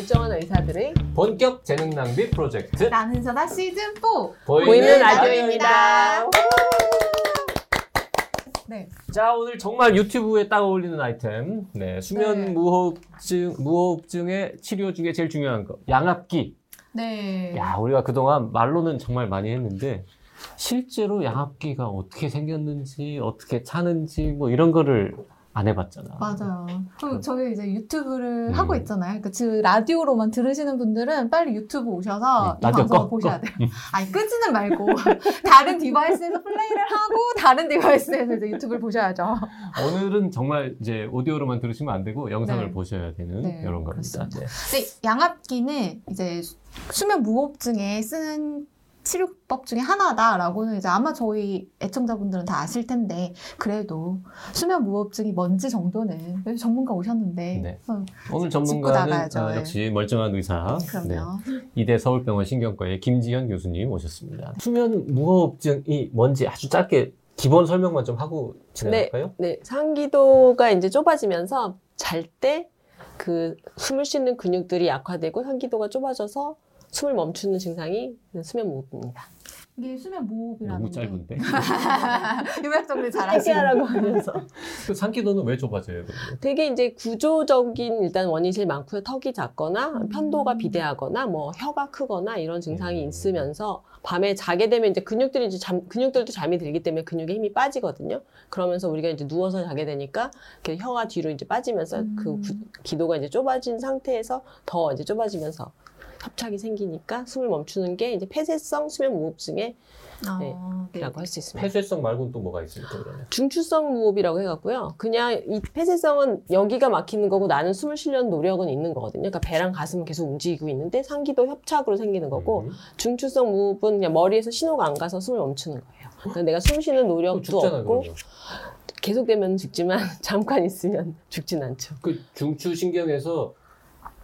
멀쩡한 의사들의 본격 재능 낭비 프로젝트 나는 서다 시즌 4 보이는 라디오입니다. 네. 자 오늘 정말 유튜브에 딱 어울리는 아이템 네, 수면 네. 무호흡증 무호흡증의 치료 중에 제일 중요한 거 양압기 네. 야 우리가 그동안 말로는 정말 많이 했는데 실제로 양압기가 어떻게 생겼는지 어떻게 차는지 뭐 이런 거를 안 해봤잖아 맞아요. 그 저희 이제 유튜브를 음. 하고 있잖아요. 그러니까 즉 라디오로만 들으시는 분들은 빨리 유튜브 오셔서 음, 이 라디오 방송을 꺼, 보셔야 꺼. 돼요. 아니 끄지는 말고 다른 device에서 플레이를 하고 다른 device에서 이제 유튜브를 보셔야죠. 오늘은 정말 이제 오디오로만 들으시면 안 되고 영상을 네. 보셔야 되는 네, 이런 겁니다 그렇습니다. 네. 근데 양압기는 이제 수면 무호흡증에 쓰는 치료법 중에 하나다라고는 이제 아마 저희 애청자분들은 다 아실 텐데 그래도 수면 무호흡증이 뭔지 정도는 전문가 오셨는데 네. 어, 오늘 전문가는. 아, 네. 역시 멀쩡한 의사 네. 이대 서울병원 신경과의 김지현 교수님 모셨습니다. 수면 무호흡증이 뭔지 아주 짧게 기본 설명만 좀 하고 진행할까요? 네, 상기도가 이제 좁아지면서 잘 때 그 숨을 쉬는 근육들이 약화되고 상기도가 좁아져서 숨을 멈추는 증상이 수면 무호흡입니다. 이게 수면 무호흡이라는 너무 게 짧은데. 요약 정리 잘하시는 하라고 하면서 그 상기도는 왜 좁아져요? 그러면? 되게 이제 구조적인 일단 원인이 제일 많고요. 턱이 작거나 음. 편도가 비대하거나 뭐 혀가 크거나 이런 증상이 음. 있으면서 밤에 자게 되면 이제 근육들이 이제 잠, 근육들도 잠이 들기 때문에 근육에 힘이 빠지거든요. 그러면서 우리가 이제 누워서 자게 되니까 이렇게 혀가 뒤로 이제 빠지면서 음. 그 구- 기도가 이제 좁아진 상태에서 더 이제 좁아지면서 협착이 생기니까 숨을 멈추는 게 이제 폐쇄성 수면 무호흡증의 아, 네. 이라고 할 수 있습니다. 폐쇄성 말고는 또 뭐가 있습니까? 그러면? 중추성 무호흡이라고 해갖고요. 그냥 이 폐쇄성은 여기가 막히는 거고 나는 숨을 쉬려는 노력은 있는 거거든요. 그러니까 배랑 가슴은 계속 움직이고 있는데 상기도 협착으로 생기는 거고 음. 중추성 무호흡은 그냥 머리에서 신호가 안 가서 숨을 멈추는 거예요. 그러니까 내가 숨 쉬는 노력도 죽잖아 없고 그러면. 계속되면 죽지만 잠깐 있으면 죽진 않죠. 그 중추 신경에서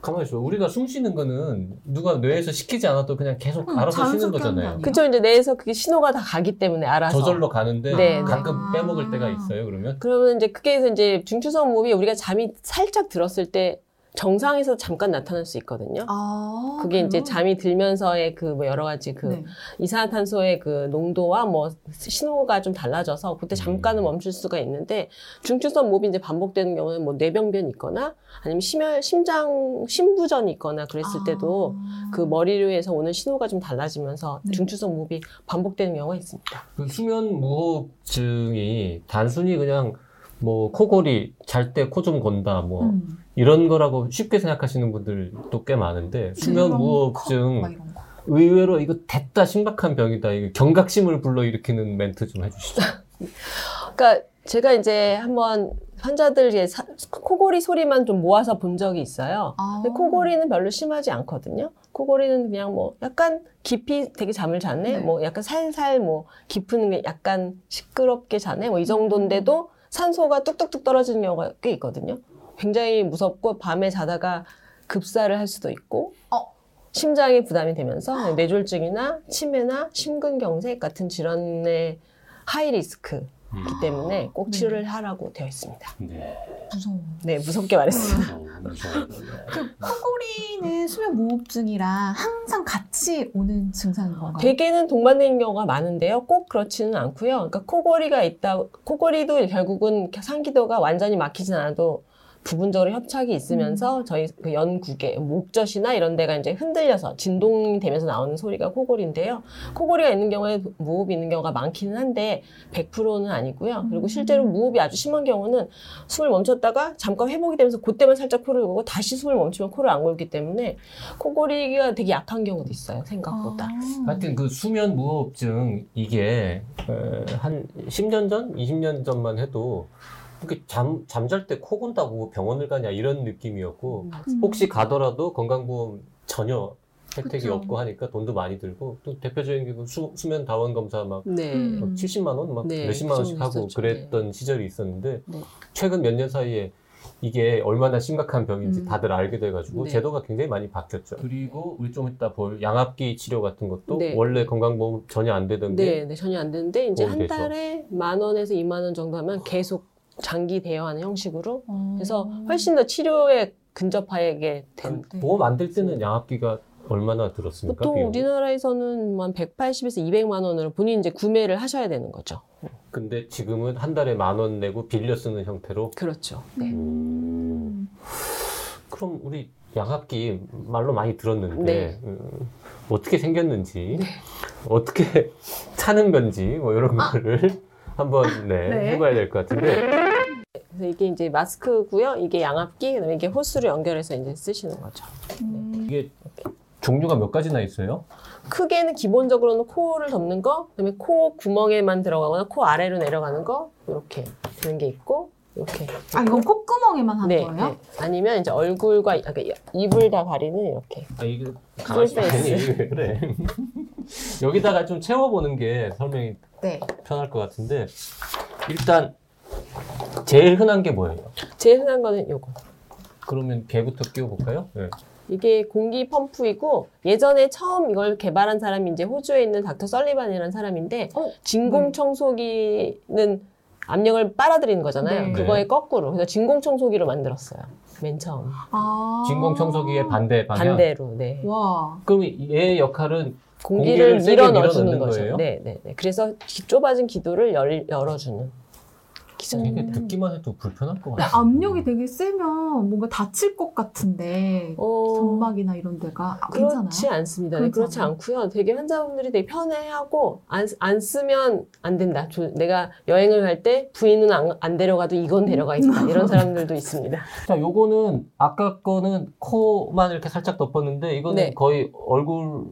가만히 있어. 우리가 숨 쉬는 거는 누가 뇌에서 시키지 않아도 그냥 계속 음, 알아서 쉬는 거 거잖아요. 그쵸 이제 뇌에서 그게 신호가 다 가기 때문에 알아서 저절로 가는데 네, 가끔 네. 빼먹을 때가 있어요. 그러면 그러면 이제 그게 해서 이제 중추성 무호흡이 우리가 잠이 살짝 들었을 때 정상에서 잠깐 나타날 수 있거든요. 아, 그게 이제 그래요? 잠이 들면서의 그 뭐 여러 가지 그 네. 이산화탄소의 그 농도와 뭐 신호가 좀 달라져서 그때 잠깐은 음. 멈출 수가 있는데 중추성 무호흡이 이제 반복되는 경우는 뭐 뇌병변이 있거나 아니면 심혈 심장 심부전이 있거나 그랬을 때도 아. 그 머리로에서 오는 신호가 좀 달라지면서 네. 중추성 무호흡이 반복되는 경우가 있습니다. 그 수면 무호흡증이 단순히 그냥 뭐 코골이 잘 때 코 좀 건다 뭐 음. 이런 거라고 쉽게 생각하시는 분들도 꽤 많은데 수면 그런 무호흡증 막 이런 거. 의외로 이거 됐다 심각한 병이다 이거 경각심을 불러일으키는 멘트 좀 해주시죠. 그러니까 제가 이제 한번 환자들의 사- 코골이 소리만 좀 모아서 본 적이 있어요. 아. 근데 코골이는 별로 심하지 않거든요. 코골이는 그냥 뭐 약간 깊이 되게 잠을 자네, 네. 뭐 약간 살살 뭐 깊은 게 약간 시끄럽게 자네, 뭐 이 정도인데도 산소가 뚝뚝뚝 떨어지는 경우가 꽤 있거든요. 굉장히 무섭고 밤에 자다가 급사를 할 수도 있고, 어. 심장에 부담이 되면서 뇌졸중이나 치매나 심근경색 같은 질환의 high risk이기 때문에 꼭 네. 치료를 하라고 되어 있습니다. 네. 무서워. 네, 무섭게 말했습니다. 어, 무서워요. 그 코골이는 수면 무호흡증이랑 항상 같이 오는 증상인 건가요? 대개는 동반되는 경우가 많은데요. 꼭 그렇지는 않고요. 그러니까 코골이가 있다, 코골이도 결국은 상기도가 완전히 막히진 않아도 부분적으로 협착이 있으면서 저희 그 연국의 목젖이나 이런 데가 이제 흔들려서 진동이 되면서 나오는 소리가 코골인데요. 코골이가 있는 경우에 무호흡이 있는 경우가 많기는 한데 100%는 아니고요. 그리고 실제로 무호흡이 아주 심한 경우는 숨을 멈췄다가 잠깐 회복이 되면서 그때만 살짝 코를 골고 다시 숨을 멈추면 코를 안 골기 때문에 코골이가 되게 약한 경우도 있어요. 생각보다. 아. 하여튼 그 수면 무호흡증 이게 어, 한 10년 전, 20년 전만 해도 그렇게 잠 잠잘 때 코 곤다고 병원을 가냐 이런 느낌이었고. 음. 혹시 가더라도 건강보험 전혀 혜택이 그쵸. 없고 하니까 돈도 많이 들고 또 대표적인 게 수, 수면 다원 검사 막 네. 음. 막 70만 원, 막 네, 몇십만 원씩 그 하고 있었죠. 그랬던 시절이 있었는데 네. 최근 몇 년 사이에 이게 얼마나 심각한 병인지 음. 다들 알게 돼가지고 네. 제도가 굉장히 많이 바뀌었죠. 그리고 우리 좀 이따 볼 양압기 치료 같은 것도 네. 원래 건강보험 전혀 안 되던 네, 게 네, 전혀 안 되는데 이제 한. 달에 만 원에서 이만 원 정도 하면 계속 장기 대여하는 형식으로 어. 그래서 훨씬 더 치료에 근접하게 된. 그 보험 안 될 때는 양압기가 얼마나 들었습니까? 보통 비용이? 우리나라에서는 한 180에서 200만 원으로 본인 이제 구매를 하셔야 되는 거죠. 근데 지금은 한 달에 만 원 내고 빌려 쓰는 형태로 그렇죠. 네. 네. 음. 그럼 우리 양압기 말로 많이 들었는데 네. 음, 어떻게 생겼는지 어떻게 차는 건지 뭐 이런 거를 한번 네, 네. 해봐야 될 것 같은데 그래서 이게 이제 마스크고요. 이게 양압기, 그다음에 이게 호스를 연결해서 이제 쓰시는 거죠. 음. 이게 종류가 몇 가지나 있어요? 크게는 기본적으로는 코를 덮는 거, 그다음에 코 구멍에만 들어가거나 코 아래로 내려가는 거 이렇게 되는 게 있고 이렇게. 아 이건 콧구멍에만 하는 네, 거예요? 네. 아니면 이제 얼굴과 이- 그러니까 입을 다 가리는 이렇게. 아 이게. 아니 왜 그래 여기다가 좀 채워보는 게 설명이 네. 편할 것 같은데 일단 제일 흔한 게 뭐예요? 제일 흔한 거는 요거. 그러면 개부터 끼워볼까요? 네. 이게 공기 펌프이고 예전에 처음 이걸 개발한 사람이 이제 호주에 있는 닥터 설리반이라는 사람인데 어? 진공 네. 청소기는 압력을 빨아들이는 거잖아요. 네. 그거의 거꾸로. 그래서 진공 청소기를 만들었어요. 맨 처음. 아. 진공 청소기의 반대 방향. 반대로. 네. 와. 그럼 얘의 역할은 공기를, 공기를 밀어 넣어주는 거죠. 거예요? 네, 네, 네. 그래서 기- 좁아진 기도를 열, 열어주는 기전. 되게 음. 듣기만 해도 불편할 것 같아요. 압력이 되게 세면 뭔가 다칠 것 같은데 어, 점막이나 이런 데가 아, 괜찮아요? 그렇지 않습니다. 네, 그렇지? 않고요. 되게 환자분들이 되게 편해하고 안, 안 쓰면 안 된다. 조- 내가 여행을 갈 때 부인은 안, 안 데려가도 이건 데려가 있다. 이런 사람들도 있습니다. 자, 요거는 아까 거는 코만 이렇게 살짝 덮었는데 이거는 네. 거의 얼굴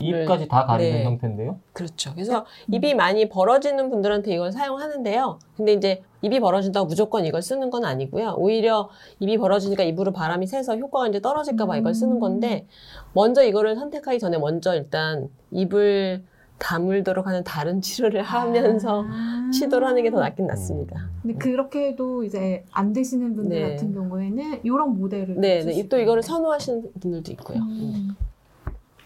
입까지 다 가리는 네. 형태인데요. 그렇죠. 그래서 음. 입이 많이 벌어지는 분들한테 이걸 사용하는데요. 근데 이제 입이 벌어진다고 무조건 이걸 쓰는 건 아니고요. 오히려 입이 벌어지니까 입으로 바람이 새서 효과가 이제 떨어질까봐 이걸 쓰는 건데 먼저 이거를 선택하기 전에 먼저 일단 입을 다물도록 하는 다른 치료를 하면서 아. 시도를 하는 게 더 낫긴 낫습니다. 근데 그렇게 해도 이제 안 되시는 분들 네. 같은 경우에는 이런 모델을 네, 네. 또 이거를 선호하시는 분들도 있고요. 음.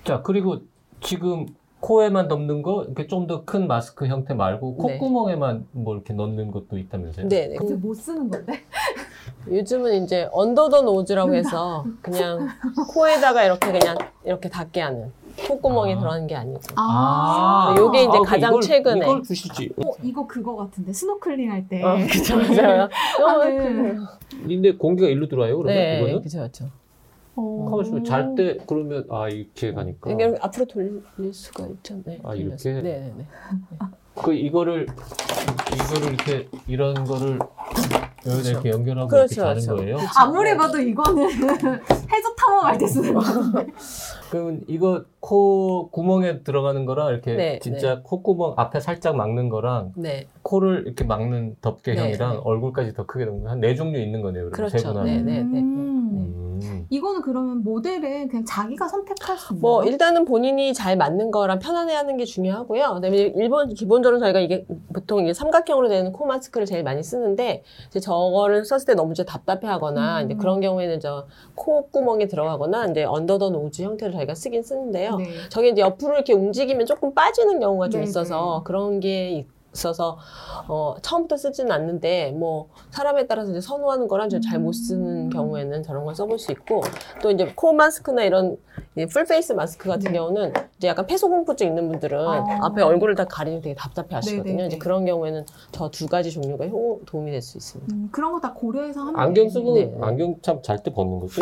자, 그리고 지금 코에만 덮는 거 이렇게 좀 더 큰 마스크 형태 말고 네. 콧구멍에만 뭐 이렇게 넣는 것도 있다면서요? 네, 네. 이제 못 쓰는 건데 요즘은 이제 under the nose라고 해서 그냥 코에다가 이렇게 그냥 이렇게 닿게 하는 콧구멍에 아. 들어가는 게 아니고 아, 요게 이제 아, 가장 이걸, 최근에. 이걸 주시지. 어, 이거 그거 같은데 스노클링 할 때 어, 그쵸, 맞아요. 하는 근데 공기가 일로 들어와요, 그러면 네, 이거는? 그쵸, 그쵸. 어. 가만 있으면 잘때 그러면 아 이렇게 가니까 이게 앞으로 돌릴 수가. 네, 아, 돌려서. 이렇게? 네, 네, 네. 그 이거를 이거를 이렇게 이런 거를 여기다 이렇게 연결하고 그렇죠, 이렇게 가는 그렇죠. 거예요. 그쵸. 아무리 네. 봐도 이거는 해저 탐험할 때 쓰는 거 그럼 이거 코 구멍에 들어가는 거랑 이렇게 네, 진짜 콧구멍 앞에 살짝 막는 거랑 네, 코를 이렇게 막는 덮개형이랑 네, 네. 얼굴까지 더 크게 넣는 한 네 종류 있는 거네요. 그렇죠. 분한. 네, 네, 네. 음. 음. 이거는 그러면 모델은 그냥 자기가 선택할 수 있나요? 뭐 일단은 본인이 잘 맞는 거랑 편안해하는 게 중요하고요. 그다음에 일본 기본적으로 저희가 이게 보통 이게 삼각형으로 되는 코 마스크를 제일 많이 쓰는데 이제 저거를 썼을 때 너무 이제 답답해하거나 음. 이제 그런 경우에는 저 콧구멍에 들어가거나 이제 under the nose 형태를 저희가 쓰긴 쓰는데요. 네. 저게 이제 옆으로 이렇게 움직이면 조금 빠지는 경우가 좀 네, 있어서 네. 그런 게 있 어서 어, 처음부터 쓰지는 않는데 뭐 사람에 따라서 이제 선호하는 거랑 잘 못 쓰는 음. 경우에는 저런 걸 써볼 수 있고 또 이제 코 마스크나 이런 full face 마스크 같은 네. 경우는 이제 약간 폐소공포증 있는 분들은 아. 앞에 얼굴을 다 가리는 되게 답답해 하시거든요. 네, 네, 이제 네. 그런 경우에는 저 두 가지 종류가 효, 도움이 될 수 있습니다. 음, 그런 거 다 고려해서 하면 안경. 쓰고 네, 네. 안경 참 잘 때 벗는 거죠.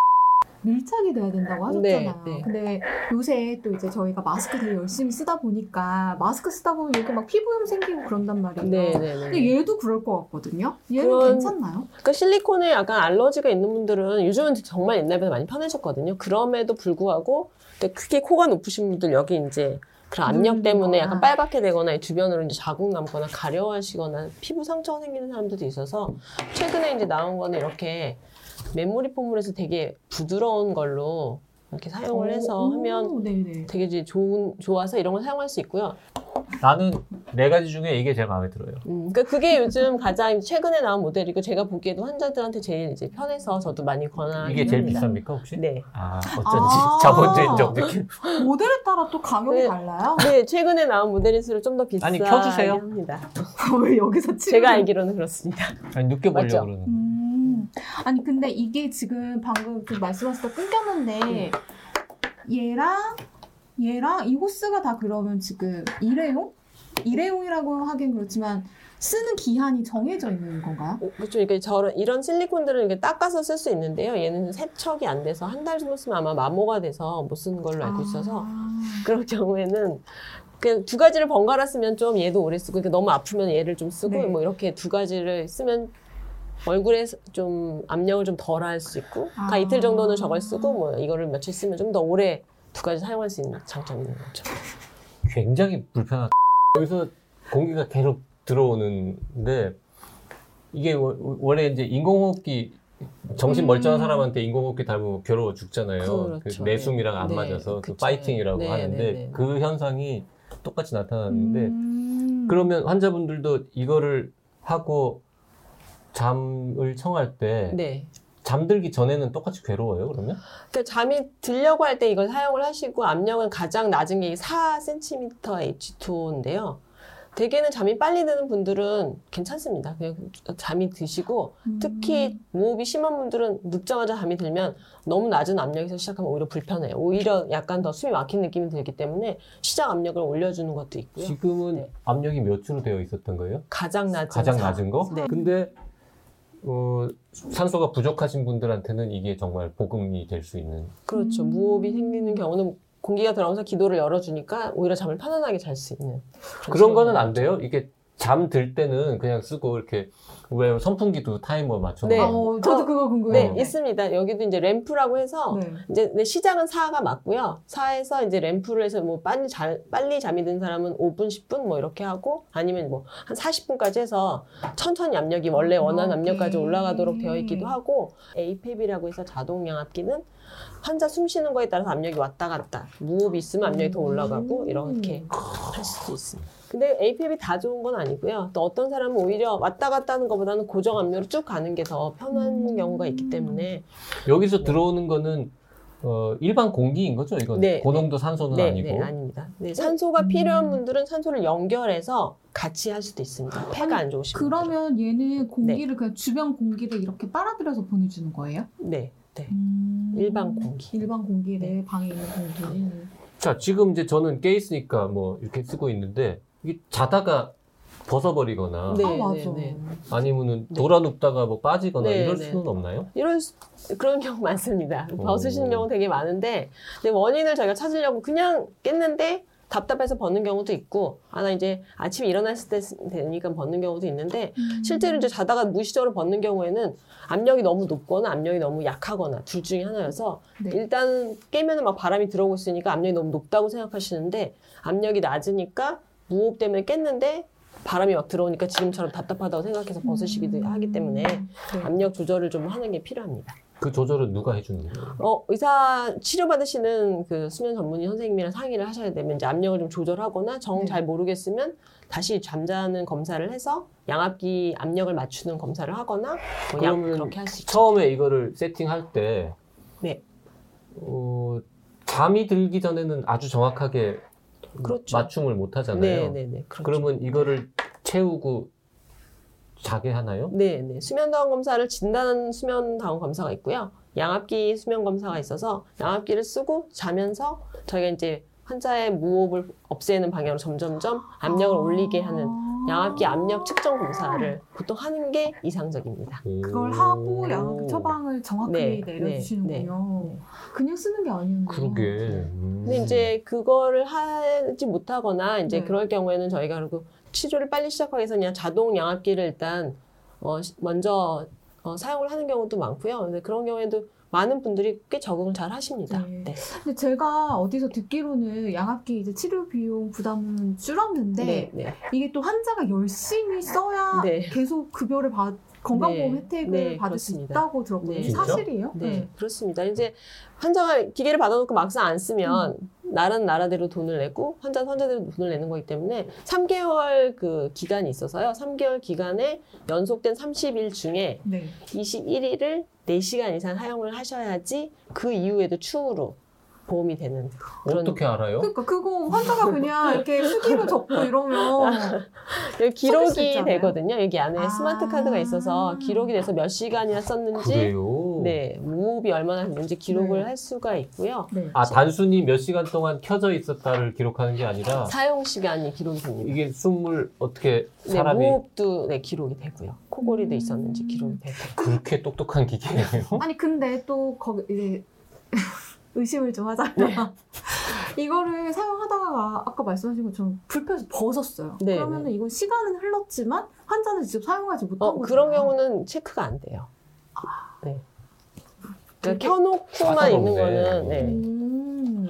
밀착이 돼야 된다고 하셨잖아요. 네, 네. 근데 요새 또 이제 저희가 마스크 되게 열심히 쓰다 보니까 마스크 쓰다 보면 이렇게 막 피부염 생기고 그런단 말이에요. 네, 네, 근데 네. 얘도 그럴 것 같거든요. 얘는 그런- 괜찮나요? 그러니까 실리콘에 약간 알러지가 있는 분들은 요즘은 정말 옛날보다 많이 편해졌거든요. 그럼에도 불구하고 근데 크게 코가 높으신 분들 여기 이제 그런 압력 음, 때문에 아. 약간 빨갛게 되거나 주변으로 이제 자국 남거나 가려워하시거나 피부 상처가 생기는 사람들도 있어서 최근에 이제 나온 거는 이렇게 메모리 폼물에서 되게 부드러운 걸로 이렇게 사용을 해서 오, 하면 네네. 되게 이제 좋은 좋아서 이런 걸 사용할 수 있고요. 나는 네 가지 중에 이게 제일 마음에 들어요. 음, 그러니까 그게 요즘 가장 최근에 나온 모델이고 제가 보기에도 환자들한테 제일 이제 편해서 저도 많이 권하긴 이게 제일 합니다. 비쌉니까 혹시? 네. 아 어쩐지 아. 자본주의적 느낌. 모델에 따라 또 가격이 네. 달라요? 네, 최근에 나온 모델일수록 좀 더 비싸게 아니, 켜주세요. 합니다. 왜 여기서 치료? 제가 알기로는 그렇습니다. 아니 느껴보려고 맞죠? 그러는. 음. 아니 근데 이게 지금 방금 그 말씀하실 때 끊겼는데 얘랑 얘랑 이 호스가 다 그러면 지금 일회용? 일회용이라고 하긴 그렇지만 쓰는 기한이 정해져 있는 건가요? 어, 그렇죠. 이게 저런 이런 실리콘들을 이렇게 닦아서 쓸 수 있는데요. 얘는 세척이 안 돼서 한 달 정도 쓰면 아마 마모가 돼서 못 쓰는 걸로 알고 있어서 아. 그럴 경우에는 그두 가지를 번갈아 쓰면 좀 얘도 오래 쓰고 그러니까 너무 아프면 얘를 좀 쓰고 네. 뭐 이렇게 두 가지를 쓰면 얼굴에 좀 압력을 좀 덜 할 수 있고 아. 이틀 정도는 저걸 쓰고 뭐 이거를 며칠 쓰면 좀 더 오래 두 가지 사용할 수 있는 장점이 있는 거죠. 굉장히 불편하다. 여기서 공기가 계속 들어오는데 이게 워- 원래 이제 인공호흡기 정신 음. 멀쩡한 사람한테 인공호흡기 닮으면 괴로워 죽잖아요. 그렇죠. 그 내숭이랑 안 네. 맞아서 그. 파이팅이라고 네, 하는데 네, 네. 그 현상이 똑같이 나타나는데 음. 그러면 환자분들도 이거를 하고 잠을 청할 때 네. 잠들기 전에는 똑같이 괴로워요 그러면? 그러니까 잠이 들려고 할 때 이걸 사용을 하시고 압력은 가장 낮은 게 4cm H2인데요. 대개는 잠이 빨리 드는 분들은 괜찮습니다. 그냥 잠이 드시고 음. 특히 무호흡이 심한 분들은 눕자마자 잠이 들면 너무 낮은 압력에서 시작하면 오히려 불편해요. 오히려 약간 더 숨이 막힌 느낌이 들기 때문에 시작 압력을 올려주는 것도 있고요. 지금은 네. 압력이 몇 주로 되어 있었던 거예요? 가장 낮은 가장 사. 낮은 거? 네. 근데 어, 산소가 부족하신 분들한테는 이게 정말 복음이 될 수 있는 그렇죠. 음. 무호흡이 생기는 경우는 공기가 들어오면서 기도를 열어주니까 오히려 잠을 편안하게 잘 수 있는 그런 거는 안 돼요? 이게 잠 들 때는 그냥 쓰고 이렇게 왜 선풍기도 타이머 맞춰 네. 어, 저도 어, 그거 네, 궁금해요. 있습니다. 여기도 이제 램프라고 해서 네. 이제 네, 시작은 4가 맞고요. 4에서 이제 램프를 해서 뭐 빨리 자, 빨리 잠이 든 사람은 5분, 10분 뭐 이렇게 하고 아니면 뭐 한 40분까지 해서 천천히 압력이 원래 원하는 이렇게. 압력까지 올라가도록 되어 있기도 하고 APAP이라고 해서 자동 양압기는 환자 숨 쉬는 거에 따라서 압력이 왔다 갔다 무호흡이 있으면 압력이 더 올라가고 이렇게 할 수도 있습니다. 근데 APAP 다 좋은 건 아니고요. 또 어떤 사람은 오히려 왔다 갔다 하는 것보다는 고정 압력으로 쭉 가는 게 더 편한 음. 경우가 있기 때문에 여기서 들어오는 거는 어, 일반 공기인 거죠? 이건 네. 고농도 산소는 네, 아니고 네, 아닙니다. 네, 산소가 음. 필요한 분들은 산소를 연결해서 같이 할 수도 있습니다. 폐가 안 좋으신 분들은. 그러면 얘는 공기를 그냥 주변 공기를 이렇게 빨아들여서 보내주는 거예요? 네, 네. 음. 일반 공기. 일반 공기를 네. 방에 있는 공기. 자 지금 이제 저는 깨 있으니까 뭐 이렇게 쓰고 있는데 이게 자다가 벗어버리거나 네, 아 맞아. 네, 네. 아니면은 네. 돌아 눕다가 뭐 빠지거나 네, 이럴 네. 수는 없나요? 이런 수- 그런 경우 많습니다. 오. 벗으시는 경우 되게 많은데 근데 원인을 저희가 찾으려고 그냥 깼는데 답답해서 벗는 경우도 있고 아나 이제 아침에 일어났을 때 쓰- 되니까 벗는 경우도 있는데 음. 실제로 이제 자다가 무의식적으로 벗는 경우에는 압력이 너무 높거나 압력이 너무 약하거나 둘 중에 하나여서 네. 일단 깨면은 막 바람이 들어오고 있으니까 압력이 너무 높다고 생각하시는데 압력이 낮으니까 무호흡 때문에 깼는데 바람이 막 들어오니까 지금처럼 답답하다고 생각해서 벗으시기도 음. 하기 때문에 네. 압력 조절을 좀 하는 게 필요합니다. 그 조절은 누가 해주는 거예요? 어, 의사 치료받으시는 그 수면 전문의 선생님이랑 상의를 하셔야 되면 이제 압력을 좀 조절하거나 정 네. 잘 모르겠으면 다시 잠자는 검사를 해서 양압기 압력을 맞추는 검사를 하거나 뭐 양, 그러면 그렇게 할 수 있죠. 처음에 이거를 세팅할 때 네. 어, 잠이 들기 전에는 아주 정확하게 그렇죠. 맞춤을 못 하잖아요. 네, 네, 네. 그렇죠. 그러면 이거를 채우고 자게 하나요? 네, 네. 수면 다운 검사를 진단 수면 다운 검사가 있고요. 양압기 수면 검사가 있어서 양압기를 쓰고 자면서 저희가 이제 환자의 무호흡을 없애는 방향으로 점점점 압력을 아. 올리게 하는 양압기 압력 측정 검사를 보통 하는 게 이상적입니다. 그걸 하고 양압기 처방을 정확히 네, 내려주시는군요. 네, 네. 그냥 쓰는 게 아니군요. 그러게. 음. 근데 이제 그거를 하지 못하거나 이제 네. 그럴 경우에는 저희가 그리고 치료를 빨리 시작하기 위해서 그냥 자동 양압기를 일단 어, 시- 먼저 어, 사용을 하는 경우도 많고요. 근데 그런 경우에도 많은 분들이 꽤 적응을 잘 하십니다. 네. 네. 근데 제가 어디서 듣기로는 양압기 이제 치료 비용 부담은 줄었는데 네. 네. 이게 또 환자가 열심히 써야 네. 계속 급여를 받 건강보험 네. 혜택을 네, 받을 수 그렇습니다. 있다고 들었거든요. 네. 사실이에요? 네, 그렇습니다. 이제 환자가 기계를 받아놓고 막상 안 쓰면 나라는 나라대로 돈을 내고 환자는 환자대로 돈을 내는 거기 때문에 3개월 그 기간이 있어서요. 3개월 기간에 연속된 30일 중에 네. 21일을 4시간 이상 사용을 하셔야지 그 이후에도 추후로 보험이 되는 그런 어떻게 알아요? 그러니까 그거 환자가 그냥 이렇게 수기로 적고 이러면 여기 수 기록이. 되거든요. 여기 안에 아. 스마트 카드가 있어서 기록이 돼서 몇 시간이나 썼는지 그래요? 네, 무호흡이 얼마나 됐는지 기록을 네. 할 수가 있고요. 네. 아 단순히 몇 시간 동안 켜져 있었다를 기록하는 게 아니라 사용 시간이 기록이 됩니다. 이게 숨을 어떻게 네, 사람이 무호흡도 네, 기록이 되고요. 코골이도 음. 있었는지 기록이 되고. 그렇게 똑똑한 기계예요? 아니 근데 또 거기 이제 의심을 좀 하자면 네. 이거를 사용하다가 아까 말씀하신 것처럼 불편해서 벗었어요. 네, 그러면 은 이건 시간은 흘렀지만 환자는 직접 사용하지 못한 어, 거죠. 그런 경우는 체크가 안 돼요. 네. 그러니까 켜놓고만. 있는 거는 네. 음.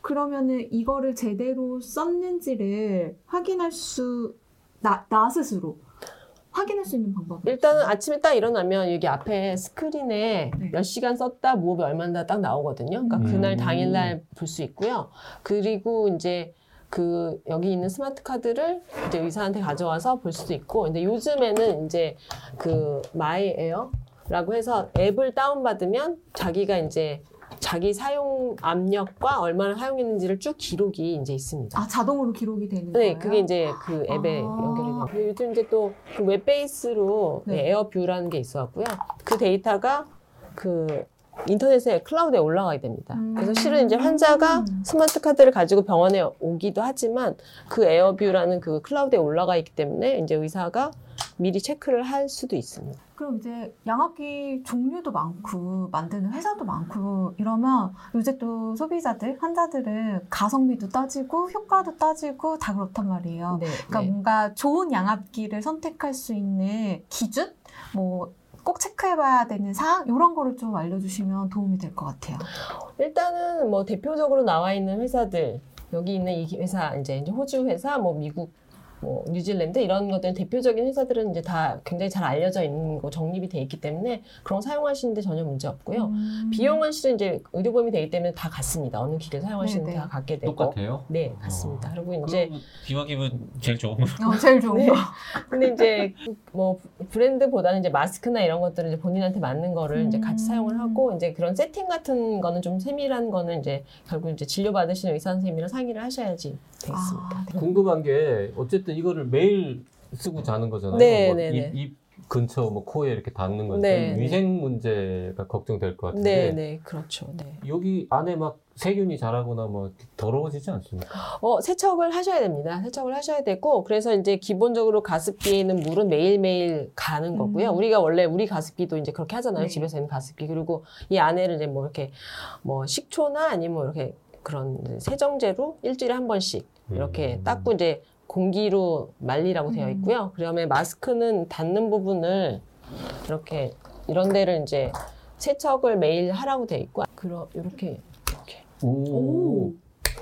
그러면은 이거를 제대로 썼는지를 확인할 수, 나, 나 스스로 확인할 수 있는 방법이 일단은 아침에 딱 일어나면 여기 앞에 스크린에 네. 몇 시간 썼다, 무호흡이 얼마나 딱 나오거든요. 그러니까 음. 그날 당일날 볼 수 있고요. 그리고 이제 그 여기 있는 스마트 카드를 이제 의사한테 가져와서 볼 수도 있고, 근데 요즘에는 이제 그 myAir라고 해서 앱을 다운받으면 자기가 이제 자기 사용 압력과 얼마나 사용했는지를 쭉 기록이 이제 있습니다. 아 자동으로 기록이 되는 네, 거예요? 그게 이제 그 앱에 아. 연결이 돼요. 요즘 이제 또 그 web base로 네. AirView라는 게 있어갖고요. 그 데이터가 그 인터넷에 클라우드에 올라가게 됩니다. 음. 그래서 실은 이제 환자가 스마트 카드를 가지고 병원에 오기도 하지만 그 에어뷰라는 그 클라우드에 올라가 있기 때문에 이제 의사가 미리 체크를 할 수도 있습니다. 그럼 이제 양압기 종류도 많고 만드는 회사도 많고 이러면 요새 또 소비자들 환자들은 가성비도 따지고 효과도 따지고 다 그렇단 말이에요. 네, 그러니까 네. 뭔가 좋은 양압기를 선택할 수 있는 기준 뭐 꼭 체크해봐야 되는 사항 이런 거를 좀 알려주시면 도움이 될 것 같아요. 일단은 뭐 대표적으로 나와 있는 회사들 여기 있는 이 회사 이제 이제 호주 회사 뭐 미국 뭐 뉴질랜드 이런 것들 대표적인 회사들은 이제 다 굉장히 잘 알려져 있는 거 정립이 돼 있기 때문에 그런 거 사용하시는데 전혀 문제 없고요. 음. 비용은 실은 이제 의료보험이 되기 때문에 다 같습니다. 어느 기계를 사용하시는지 네네. 다 같게 되고. 똑같아요? 네, 같습니다. 그리고 이제 비화기분 제일 좋은 거. 어, 제일 좋은 네. 거. 근데 이제 뭐 브랜드보다는 이제 마스크나 이런 것들은 이제 본인한테 맞는 거를 이제 같이 음. 사용을 하고 이제 그런 세팅 같은 거는 좀 세밀한 거는 이제 결국 이제 진료 받으시는 의사 선생님이랑 상의를 하셔야지 되겠습니다. 아, 네. 궁금한 게 어쨌든 이거를 매일 쓰고 자는 거잖아요. 네, 뭐 네, 네. 입, 입 근처 뭐 코에 이렇게 닿는 건데 네, 네. 위생 문제가 걱정될 것 같은데 네, 네, 그렇죠. 네. 여기 안에 막 세균이 자라거나 뭐 더러워지지 않습니까? 어, 세척을 하셔야 됩니다. 세척을 하셔야 되고, 그래서 이제 기본적으로 가습기에 있는 물은 매일매일 가는 거고요. 음. 우리가 원래 우리 가습기도 이제 그렇게 하잖아요. 네. 집에서 있는 가습기. 그리고 이 안에를 이제 뭐 이렇게 뭐 식초나 아니면 뭐 이렇게 그런 세정제로 일주일에 한 번씩 이렇게 음. 닦고 이제 공기로 말리라고 되어 음. 있고요. 그다음에 마스크는 닿는 부분을 이렇게 이런 데를 이제 세척을 매일 하라고 되어 있고, 그러 이렇게 이렇게. 오.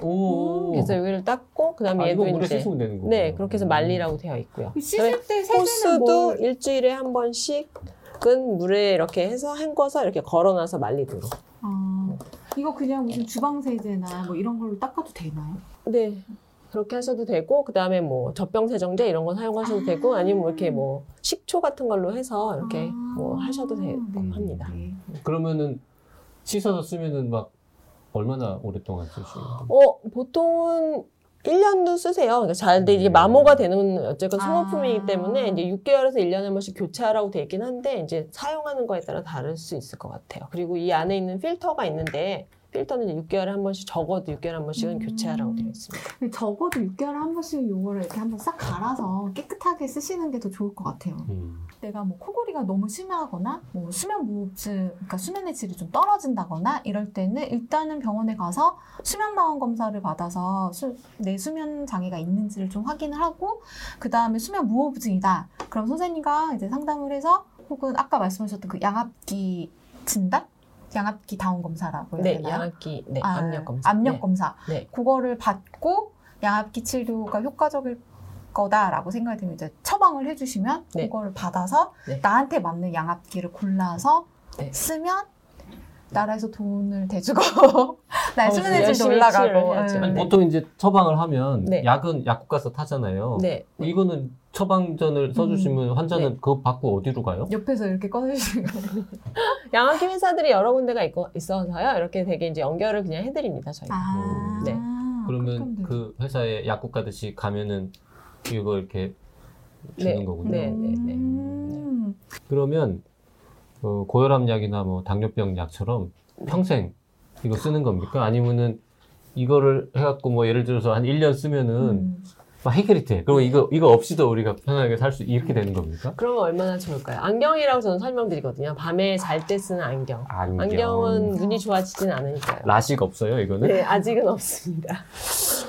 오. 그래서 여기를 닦고 그다음에 아, 이거 얘도 물에 이제 씻으면 되는. 네 그렇게 해서 말리라고 되어 있고요. 씻을 때 세제는 호스도 뭘 일주일에 한 번씩은 물에 이렇게 해서 헹궈서 이렇게 걸어놔서 말리도록. 아, 이거 그냥 무슨 주방 세제나 뭐 이런 걸로 닦아도 되나요? 네. 그렇게 하셔도 되고 그다음에 뭐 젖병 세정제 이런 거 사용하셔도 아. 되고 아니면 뭐 이렇게 뭐 식초 같은 걸로 해서 이렇게 아, 뭐 하셔도 되고 네, 합니다. 네. 그러면은 씻어서 쓰면은 막 얼마나 오랫동안 쓸수 있는 거예요? 어 보통은 1년도 쓰세요. 그러니까 잘, 근데 이게 음. 마모가 되는 어쨌건 아. 소모품이기 때문에 이제 6개월에서 1년에 한 번씩 교체하라고 돼 있긴 한데 이제 사용하는 거에 따라 다를 수 있을 것 같아요. 그리고 이 안에 있는 필터가 있는데 필터는 이제 6개월에 한 번씩 적어도 6개월에 한 번씩은 음. 교체하라고 되어 있습니다. 적어도 6개월에 한 번씩 요거를 이렇게 한번 싹 갈아서 깨끗하게 쓰시는 게 더 좋을 것 같아요. 음. 내가 뭐 코골이가 너무 심하거나 뭐 수면 무호흡증, 그러니까 수면의 질이 좀 떨어진다거나 이럴 때는 일단은 병원에 가서 수면 마원 검사를 받아서 수- 내 수면 장애가 있는지를 좀 확인을 하고 그 다음에 수면 무호흡증이다. 그럼 선생님과 이제 상담을 해서 혹은 아까 말씀하셨던 그 양압기 진단 양압기 다운 검사라고 해야 네, 되나요? 양압기, 네, 아, 압력 검사. 압력 네. 검사. 네. 그거를 받고 양압기 치료가 효과적일 거다라고 생각이 들면 이제 처방을 해주시면 네. 그거를 받아서 네. 나한테 맞는 양압기를 골라서 네. 쓰면 나라에서 돈을 대주고 나의 어, 수면의 질도 열심히 올라가고 네. 보통 이제 처방을 하면 네. 약은 약국 가서 타잖아요. 네. 이거는 처방전을 써주시면 환자는 네. 그거 받고 어디로 가요? 옆에서 이렇게 꺼내주시고 양압기 회사들이 여러 군데가 있고, 있어서요. 이렇게 되게 이제 연결을 그냥 해드립니다, 저희가. 아, 네. 그러면. 그 회사에 약국 가듯이 가면은 이거 이렇게 주는 네. 거군요. 네, 네, 네. 음. 그러면 어, 고혈압 약이나 뭐 당뇨병 약처럼 평생 이거 쓰는 겁니까? 아니면은 이거를 해갖고 뭐 예를 들어서 한 1년 쓰면은 음. 막 해결이 돼. 그러면 이거 이거 없이도 우리가 편하게 살 수 이렇게 되는 겁니까? 그러면 얼마나 좋을까요? 안경이라고 저는 설명드리거든요. 밤에 잘 때 쓰는 안경. 안경. 안경 은 눈이 좋아지진 않으니까요. 라식 없어요, 이거는? 네, 아직은 없습니다.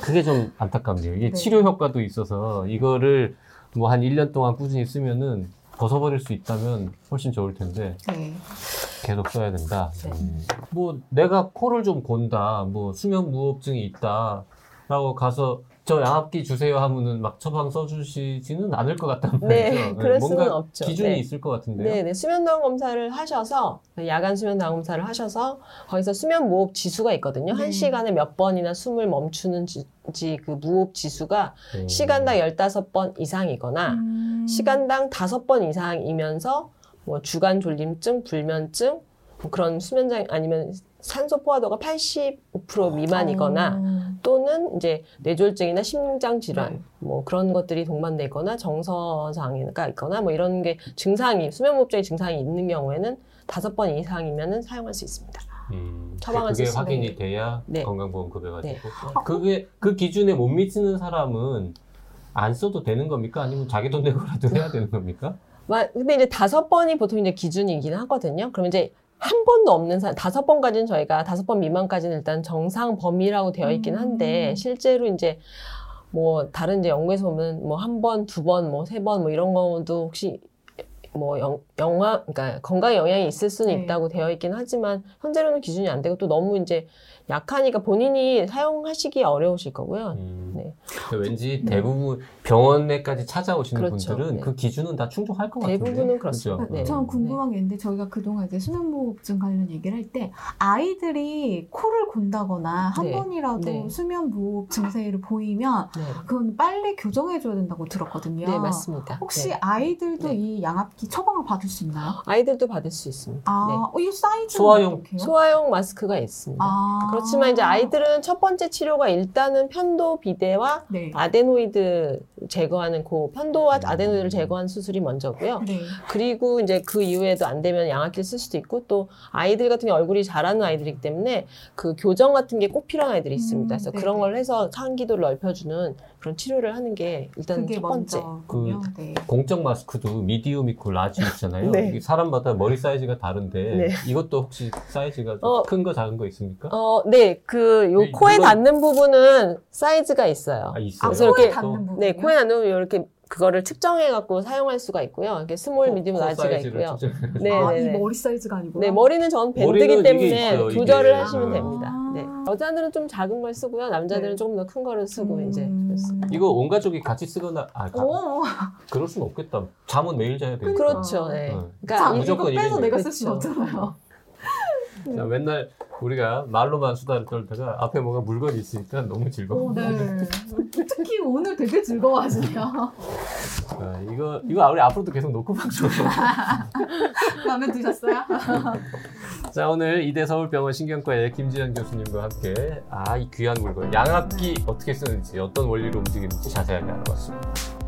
그게 좀 안타깝네요. 이게 네. 치료 효과도 있어서 이거를 뭐 한 1년 동안 꾸준히 쓰면은 벗어버릴 수 있다면 훨씬 좋을 텐데 네. 계속 써야 된다. 네. 음. 뭐 내가 코를 좀 곤다, 뭐 수면 무호흡증이 있다라고 가서 저 양압기 주세요 하면은 막 처방 써주시지는 않을 것 같단 말이죠. 네, 그럴 수는 뭔가 없죠. 기준이 네. 있을 것 같은데요. 네, 네. 수면도항 검사를 하셔서 야간 수면도항 검사를 하셔서 거기서 수면 무호흡 지수가 있거든요. 네. 한 시간에 몇 번이나 숨을 멈추는 지, 지- 그 무호흡 지수가 음. 시간당 15번 이상이거나 음. 시간당 5번 이상이면서 뭐 주간 졸림증, 불면증 뭐 그런 수면장 아니면 산소 포화도가 85% 미만이거나 어. 또는 이제 뇌졸중이나 심장 질환 네. 뭐 그런 것들이 동반돼 있거나 정서 장애가 있거나 뭐 이런 게 증상이 수면무호흡증의 증상이 있는 경우에는 다섯 번 이상이면은 사용할 수 있습니다. 음, 처방을 그게 쓰시면 확인이 돼요. 돼야 네. 건강보험 급여 가지고 네. 그게 그 기준에 못 미치는 사람은 안 써도 되는 겁니까? 아니면 자기 돈 내고라도 해야 되는 겁니까? 마- 근데 이제 다섯 번이 보통 이제 기준이긴 하거든요. 그럼 이제 한 번도 없는 사람, 다섯 번까지는 저희가 다섯 번 미만까지는 일단 정상 범위라고 되어 있긴 한데, 음. 실제로 이제 뭐 다른 이제 연구에서 보면 뭐 한 번, 두 번, 뭐 세 번 뭐 이런 경우도 혹시 뭐 영, 영화, 그러니까 건강에 영향이 있을 수는 네. 있다고 되어 있긴 하지만 현재로는 기준이 안 되고 또 너무 이제 약하니까 본인이 사용하시기 어려우실 거고요. 음, 네. 왠지 대부분 병원에까지 찾아오시는 그렇죠. 분들은 네. 그 기준은 다 충족할 것 같은데. 대부분은 그렇습니다. 그죠? 네. 어. 저는 궁금한 게 있는데 저희가 그동안 이제 수면무호흡증 관련 얘기를 할 때 아이들이 코를 곤다거나 한 네. 번이라도 네. 수면무호흡 증세를 보이면 네. 그건 빨리 교정해줘야 된다고 들었거든요. 네, 맞습니다. 혹시 네. 아이들도 네. 이 양압기 처방을 받을 수 있나요? 아이들도 받을 수 있습니다. 아, 네. 어, 이 사이즈는 소화용- 어떻게요? 소화용 마스크가 있습니다. 아. 그렇지만 이제 아이들은 첫 번째 치료가 일단은 편도 비대와 네. 아데노이드 제거하는 그 편도와 음. 아데노이드를 제거하는 수술이 먼저고요. 네. 그리고 이제 그 이후에도 안 되면 양압기를 쓸 수도 있고 또 아이들 같은 경우 얼굴이 자라는 아이들이기 때문에 그 교정 같은 게 꼭 필요한 아이들이 있습니다. 그래서 음, 그런. 걸 해서 상기도를 넓혀주는 그런 치료를 하는 게 일단 그게 첫 번째. 먼저군요. 네. 공적 마스크도 medium 있고 large 있잖아요. 네. 이게 사람마다 머리 사이즈가 다른데 네. 이것도 혹시 사이즈가 어. 큰거 작은 거 있습니까? 어, 네, 그요 이- 코에 이건- 닿는 부분은 사이즈가 있어요. 아, 있어요. 아, 그래서 코에 이렇게- 닿는 부분. 네, 코에 닿는 이렇게 그거를 측정해 갖고 사용할 수가 있고요. 이렇게 small, 코- medium, 코 large가 있고요. 네, 아, 네, 이 네. 머리 사이즈가 아니고. 네, 머리는 전 밴드기 이게 때문에 있어요, 이게. 조절을 아. 하시면 됩니다. 네. 여자들은 좀 작은 걸 쓰고요. 남자들은 네. 조금 더 큰 거를 쓰고 음. 이제 그렇습니다. 이거 온 가족이 같이 쓰거나 아 가- 오, 그럴 순 없겠다. 잠은 매일 자야 되니까. 그렇죠. 네. 어. 그러니까 자, 이- 무조건 이거 빼서. 내가 쓸 수는 그렇죠. 없잖아요. 자, 맨날 우리가 말로만 수다를 떨다가 앞에 뭐가 물건이 있으니까 너무 즐거워. 오, 네. 특히 오늘 되게 즐거워하시네요. 자, 이거 이거 우리 앞으로도 계속 놓고 방송해. 마음에 드셨어요? 자 오늘 이대 서울병원 신경과의 김지현 교수님과 함께 아 이 귀한 물건 양압기 어떻게 쓰는지 어떤 원리로 움직이는지 자세하게 알아봤습니다.